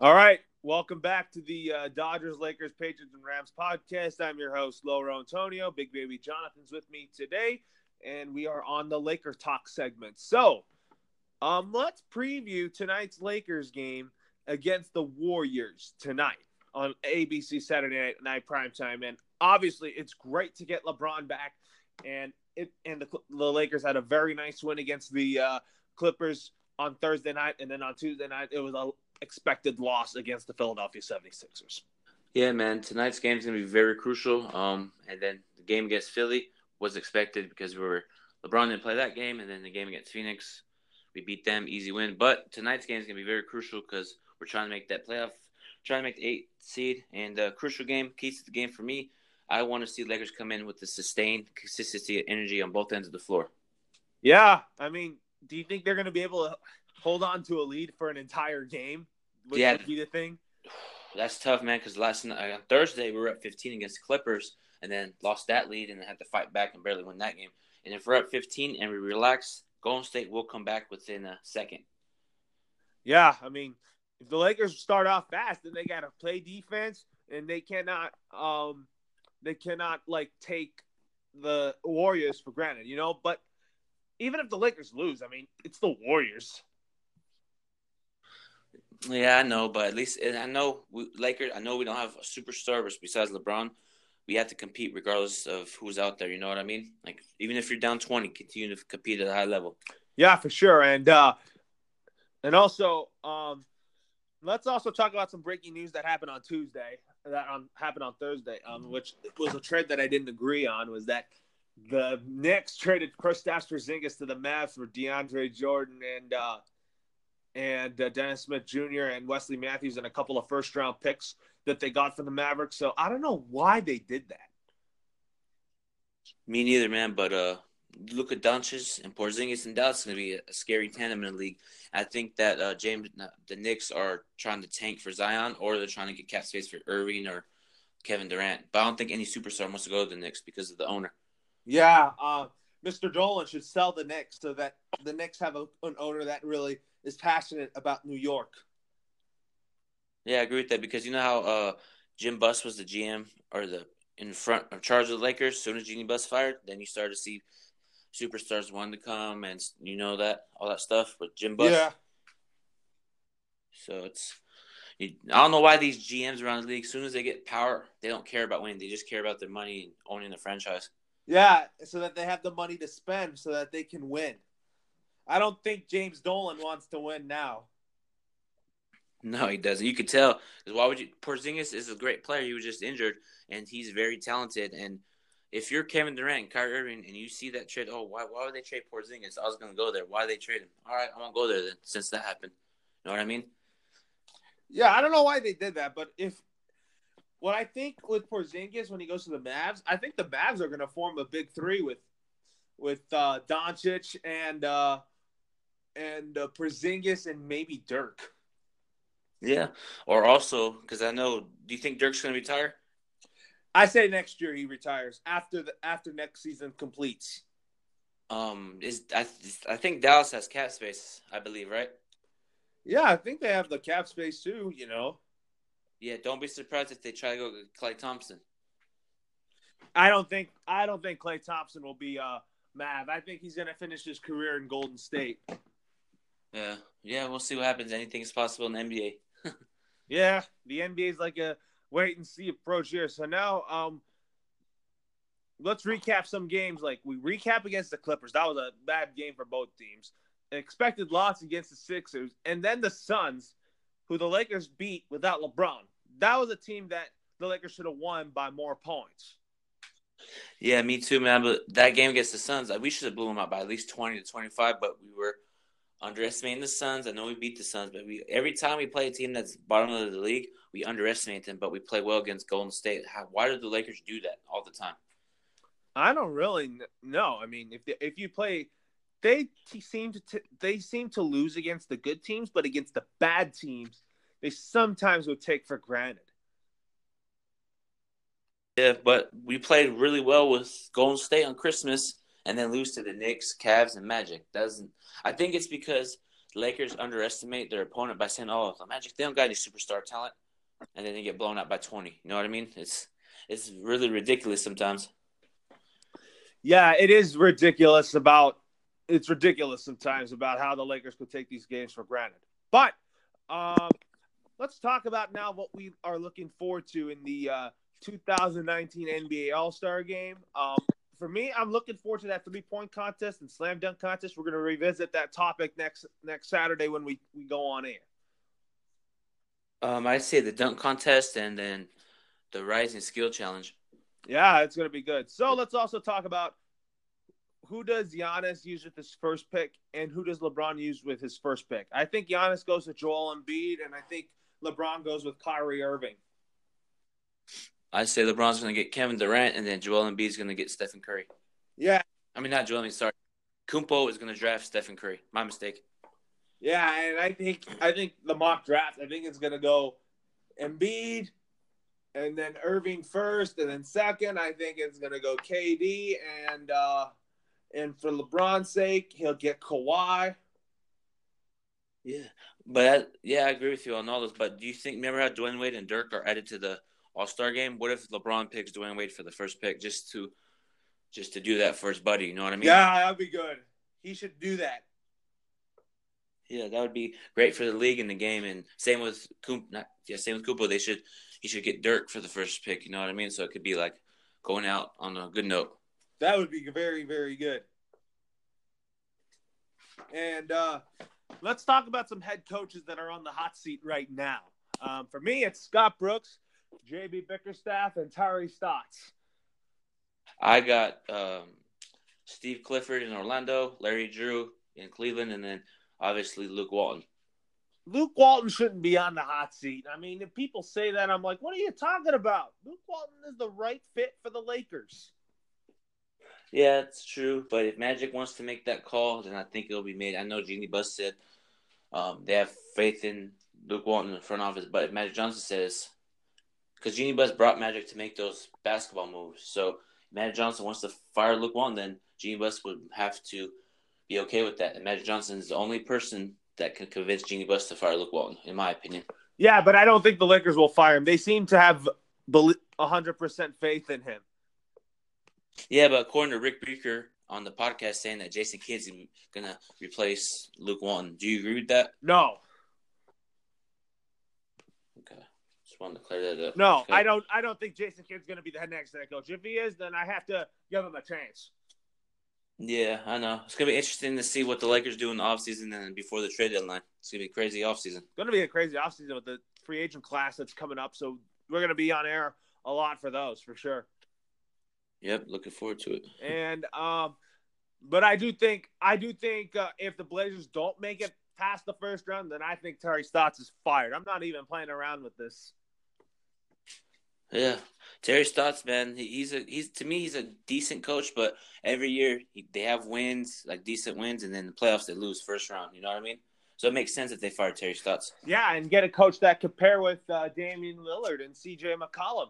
All right. Welcome back to the uh, Dodgers, Lakers, Patriots, and Rams podcast. I'm your host, Loro Antonio. Big Baby Jonathan's with me today, and we are on the Laker Talk segment. So, um, let's preview tonight's Lakers game against the Warriors tonight on ABC Saturday Night, night prime time. And obviously, it's great to get LeBron back, and it and the, the Lakers had a very nice win against the uh, Clippers on Thursday night, and then on Tuesday night it was a expected loss against the Philadelphia 76ers. Yeah, man. Tonight's game is going to be very crucial. Um, and then the game against Philly was expected because we were LeBron didn't play that game, and then the game against Phoenix, we beat them, easy win. But tonight's game is going to be very crucial because we're trying to make that playoff, trying to make the eight seed, and uh, crucial game, keys to the game for me. I want to see Lakers come in with the sustained consistency of energy on both ends of the floor. Yeah, I mean, do you think they're going to be able to hold on to a lead for an entire game? Would Yeah. that be the thing? That's tough, man. Because last night, on Thursday we were up 15 against the Clippers, and then lost that lead, and had to fight back and barely win that game. And if we're up 15 and we relax, Golden State will come back within a second. Yeah, I mean, if the Lakers start off fast, then they got to play defense, and they cannot, um, they cannot like take the Warriors for granted, you know. But even if the Lakers lose, I mean, it's the Warriors. Yeah, I know, but at least I know we, Lakers. I know we don't have a superstar besides LeBron. We have to compete regardless of who's out there. You know what I mean? Like even if you're down 20, continue to compete at a high level. Yeah, for sure. And uh and also um let's also talk about some breaking news that happened on Tuesday that on happened on Thursday, um which was a trade that I didn't agree on was that the Knicks traded Kristaps Porzingis to the Mavs for DeAndre Jordan and uh and uh, Dennis Smith Jr. and Wesley Matthews and a couple of first round picks that they got from the Mavericks. So I don't know why they did that. Me neither, man. But uh, Luka Doncic and Porzingis and Dallas is going to be a scary tandem in the league. I think that uh, James, the Knicks are trying to tank for Zion, or they're trying to get cap space for Irving or Kevin Durant. But I don't think any superstar wants to go to the Knicks because of the owner. Yeah, uh, Mr. Dolan should sell the Knicks so that the Knicks have a, an owner that really is passionate about New York. Yeah, I agree with that because you know how uh, Jim Buss was the GM or the in front of charge of the Lakers. As soon as Jeanie Buss fired, then you started to see superstars wanting to come and you know that all that stuff with Jim Buss. Yeah, So it's you, I don't know why these GMs around the league, as soon as they get power, they don't care about winning. They just care about their money and owning the franchise. Yeah, so that they have the money to spend so that they can win. I don't think James Dolan wants to win now. No, he doesn't. You could tell. Why would you? Porzingis is a great player. He was just injured, and he's very talented. And if you're Kevin Durant, Kyrie Irving, and you see that trade, oh, why? Why would they trade Porzingis? I was gonna go there. Why they trade him? All right, I won't go there then. Since that happened, you know what I mean? Yeah, I don't know why they did that, but if what I think with Porzingis when he goes to the Mavs, I think the Mavs are going to form a big three with with uh, Doncic and uh, and uh, Porzingis and maybe Dirk. Yeah. Or also, because I know, do you think Dirk's gonna retire? I say next year he retires after the after next season completes. Um, is I I think Dallas has cap space, I believe, right? Yeah, I think they have the cap space too. You know, Yeah. Don't be surprised if they try to go with Klay Thompson. I don't think I don't think Klay Thompson will be uh Mav. I think he's going to finish his career in Golden State. Yeah. Yeah. We'll see what happens. Anything is possible in the NBA. Yeah, the NBA is like a wait and see approach here. So now, um, let's recap some games. Like we recap against the Clippers. That was a bad game for both teams. Expected loss against the Sixers, and then the Suns, who the Lakers beat without LeBron. That was a team that the Lakers should have won by more points. Yeah, me too, man. But that game against the Suns, we should have blew them out by at least twenty to twenty-five. But we were underestimating the Suns. I know we beat the Suns, but we every time we play a team that's bottom of the league, we underestimate them. But we play well against Golden State. How, why do the Lakers do that all the time? I don't really know. I mean, if if you play, they seem to t- they seem to lose against the good teams, but against the bad teams, they sometimes would take for granted. Yeah, but we played really well with Golden State on Christmas, and then lose to the Knicks, Cavs, and Magic. Doesn't I think it's because Lakers underestimate their opponent by saying, "Oh, the Magic they don't got any superstar talent," and then they get blown out by twenty. You know what I mean? It's it's really ridiculous sometimes. Yeah, it is ridiculous about it's ridiculous sometimes about how the Lakers could take these games for granted. But um, let's talk about now what we are looking forward to in the uh, 2019 NBA All Star Game. Um, for me, I'm looking forward to that three point contest and slam dunk contest. We're going to revisit that topic next next Saturday when we, we go on air. Um, I say the dunk contest and then the rising skill challenge. Yeah, it's going to be good. So let's also talk about who does Giannis use with his first pick and who does LeBron use with his first pick? I think Giannis goes with Joel Embiid and I think LeBron goes with Kyrie Irving. I say LeBron's going to get Kevin Durant and then Joel Embiid's going to get Stephen Curry. Yeah. I mean, not Joel Embiid, sorry. Kumpo is going to draft Stephen Curry. My mistake. Yeah, and I think I think the mock draft, I think it's going to go Embiid, and then Irving first, and then second, I think it's gonna go KD, and uh, and for LeBron's sake, he'll get Kawhi. Yeah, but I, yeah, I agree with you on all those. But do you think remember how Dwyane Wade and Dirk are added to the All Star game? What if LeBron picks Dwyane Wade for the first pick just to just to do that for his buddy? You know what I mean? Yeah, that'd be good. He should do that. Yeah, that would be great for the league and the game. And same with Coop. Not, yeah, same with Cooper. They should he should get Dirk for the first pick. You know what I mean? So it could be like going out on a good note. That would be very very good. And uh, let's talk about some head coaches that are on the hot seat right now. Um, for me, it's Scott Brooks, JB Bickerstaff, and Terry Stotts. I got um, Steve Clifford in Orlando, Larry Drew in Cleveland, and then obviously Luke Walton. Luke Walton shouldn't be on the hot seat. I mean, if people say that, I'm like, what are you talking about? Luke Walton is the right fit for the Lakers. Yeah, it's true. But if Magic wants to make that call, then I think it'll be made. I know Jeanie Buss said um, they have faith in Luke Walton in the front office, but if Magic Johnson says, because Jeanie Buss brought Magic to make those basketball moves, so if Magic Johnson wants to fire Luke Walton, then Jeanie Buss would have to be okay with that. And Magic Johnson is the only person that can convince Jeanie Buss to fire Luke Walton, in my opinion. Yeah, but I don't think the Lakers will fire him. They seem to have hundred percent faith in him. Yeah, but according to Rick Beaker on the podcast, saying that Jason Kidd's gonna replace Luke Walton, do you agree with that? No. Okay, just wanted to clear that up. No, okay. I don't. I don't think Jason Kidd's gonna be the head next head coach. If he is, then I have to give him a chance. Yeah, I know. It's gonna be interesting to see what the Lakers do in the offseason and before the trade deadline. It's gonna be a crazy offseason. It's gonna be a crazy offseason with the free agent class that's coming up. So we're gonna be on air a lot for those for sure. Yep, looking forward to it. And um, but I do think I do think uh, if the Blazers don't make it past the first round, then I think Terry Stotts is fired. I'm not even playing around with this. Yeah, Terry Stotts, man, he's a he's to me he's a decent coach, but every year he, they have wins, like decent wins, and then the playoffs they lose first round. You know what I mean? So it makes sense that they fire Terry Stotts. Yeah, and get a coach that could pair with uh, Damian Lillard and C.J. McCollum.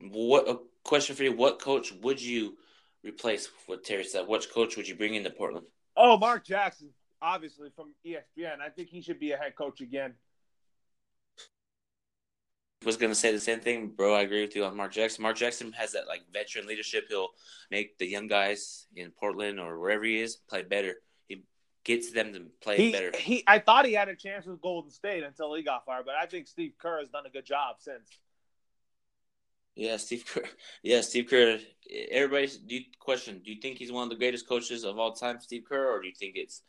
What a question for you? What coach would you replace with Terry Stotts? Which coach would you bring into Portland? Oh, Mark Jackson, obviously from ESPN. I think he should be a head coach again was gonna say the same thing, bro. I agree with you on Mark Jackson. Mark Jackson has that like veteran leadership. He'll make the young guys in Portland or wherever he is play better. He gets them to play he, better. He, I thought he had a chance with Golden State until he got fired, but I think Steve Kerr has done a good job since. Yeah, Steve Kerr. Yeah, Steve Kerr. Everybody's do you, question: Do you think he's one of the greatest coaches of all time, Steve Kerr, or do you think it's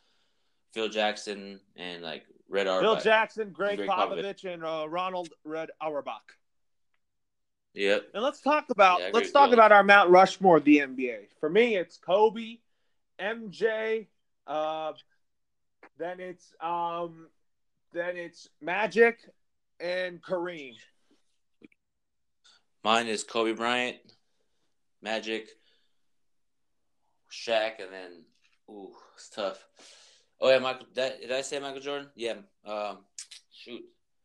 Phil Jackson and like Red Auerbach. Phil Jackson, Greg, Gregg Popovich, Popovich, and uh, Ronald Red Auerbach. Yep. And let's talk about yeah, let's talk about our Mount Rushmore of the NBA. For me, it's Kobe, MJ, uh, then it's um, then it's Magic and Kareem. Mine is Kobe Bryant, Magic, Shaq, and then ooh, it's tough. Oh yeah, Michael. That, did I say Michael Jordan? Yeah. Um, shoot,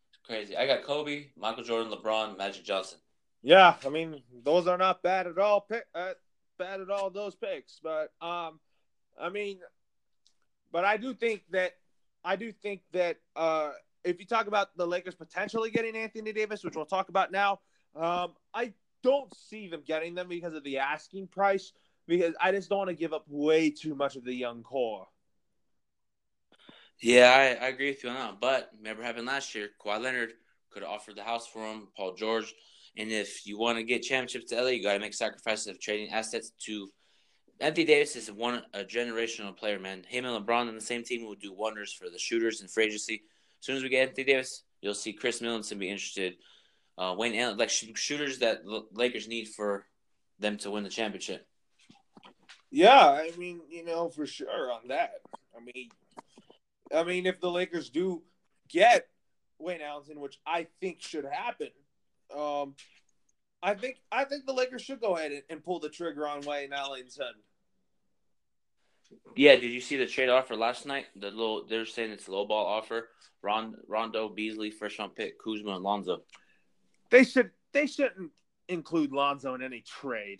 it's crazy. I got Kobe, Michael Jordan, LeBron, Magic Johnson. Yeah, I mean those are not bad at all. Pick, uh, bad at all those picks, but um, I mean, but I do think that I do think that uh, if you talk about the Lakers potentially getting Anthony Davis, which we'll talk about now, um, I don't see them getting them because of the asking price. Because I just don't want to give up way too much of the young core. Yeah, I, I agree with you on that. But remember happened last year? Kawhi Leonard could have offered the house for him, Paul George. And if you want to get championships to LA, you got to make sacrifices of trading assets to. Anthony Davis is one a generational player, man. Him and LeBron on the same team will do wonders for the shooters and free agency. As soon as we get Anthony Davis, you'll see Khris Middleton be interested. Uh, Wayne Allen, like shooters that Lakers need for them to win the championship. Yeah, I mean, you know, for sure on that. I mean, I mean, if the Lakers do get Wayne Ellington, which I think should happen, um, I think I think the Lakers should go ahead and, and pull the trigger on Wayne Ellington. Yeah, did you see the trade offer last night? The little they're saying it's a low ball offer. Ron, Rondo, Beasley, first round pick, Kuzma, and Lonzo. They should they shouldn't include Lonzo in any trade.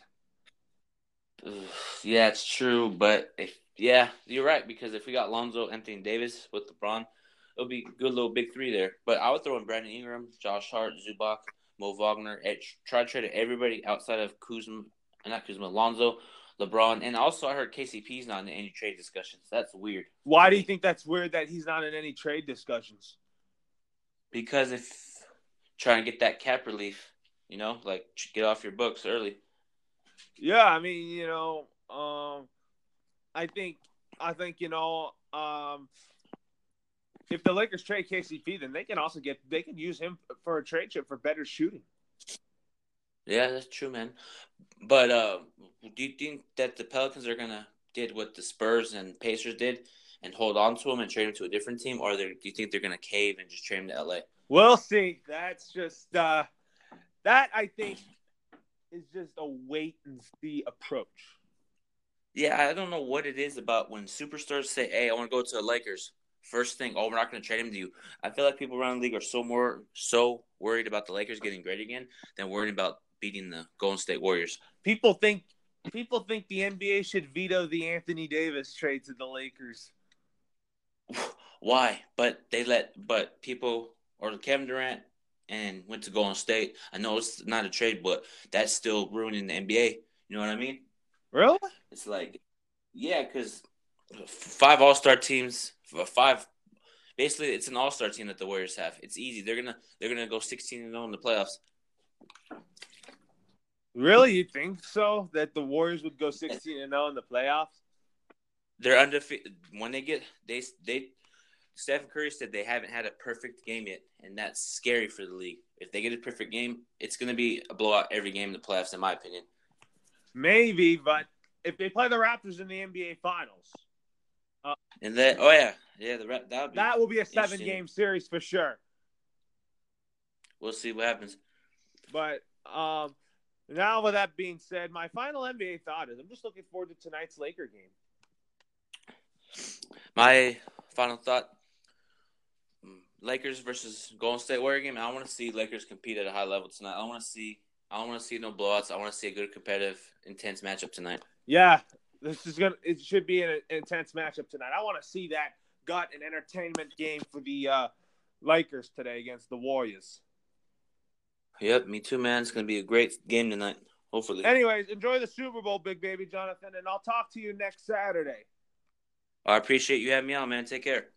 Yeah, it's true, but if yeah, you're right because if we got Lonzo, Anthony Davis with LeBron, it'll be good little big three there. But I would throw in Brandon Ingram, Josh Hart, Zubac, Mo Wagner, try to trade everybody outside of Kuzma, not Kuzma, Lonzo, LeBron, and also I heard KCP's not in any trade discussions. That's weird. Why do you think that's weird that he's not in any trade discussions? Because if trying to get that cap relief, you know, like get off your books early. Yeah, I mean, you know, um, I think, I think, you know, um, if the Lakers trade KCP, then they can also get they can use him for a trade chip for better shooting. Yeah, that's true, man. But uh, do you think that the Pelicans are gonna did what the Spurs and Pacers did and hold on to him and trade him to a different team, or do you think they're gonna cave and just trade him to LA? We'll see. That's just uh, that I think is just a wait and see approach. Yeah, I don't know what it is about when superstars say, "Hey, I want to go to the Lakers." First thing, oh, we're not going to trade him to you. I feel like people around the league are so more so worried about the Lakers getting great again than worried about beating the Golden State Warriors. People think people think the NBA should veto the Anthony Davis trade to the Lakers. Why? But they let but people or Kevin Durant and went to Golden State. I know it's not a trade, but that's still ruining the NBA. You know what I mean? Really? It's like, yeah, because five All Star teams, five. Basically, it's an All Star team that the Warriors have. It's easy. They're gonna they're gonna go sixteen and zero in the playoffs. Really, you think so? That the Warriors would go sixteen and zero in the playoffs? They're undefeated when they get they they Stephen Curry said they haven't had a perfect game yet, and that's scary for the league. If they get a perfect game, it's going to be a blowout every game in the playoffs, in my opinion. Maybe, but if they play the Raptors in the NBA Finals, uh, and then oh yeah, yeah, the that that will be a seven game series for sure. We'll see what happens. But um, now with that being said, my final NBA thought is I'm just looking forward to tonight's Laker game. My final thought Lakers versus Golden State Warrior game. I want to see Lakers compete at a high level tonight. I want to see. I don't want to see no blowouts. I want to see a good, competitive, intense matchup tonight. Yeah, this is gonna. It should be an, intense matchup tonight. I want to see that gut and entertainment game for the uh, Lakers today against the Warriors. Yep, me too, man. It's gonna be a great game tonight. Hopefully. Anyways, enjoy the Super Bowl, big baby Jonathan, and I'll talk to you next Saturday. I appreciate you having me on, man. Take care.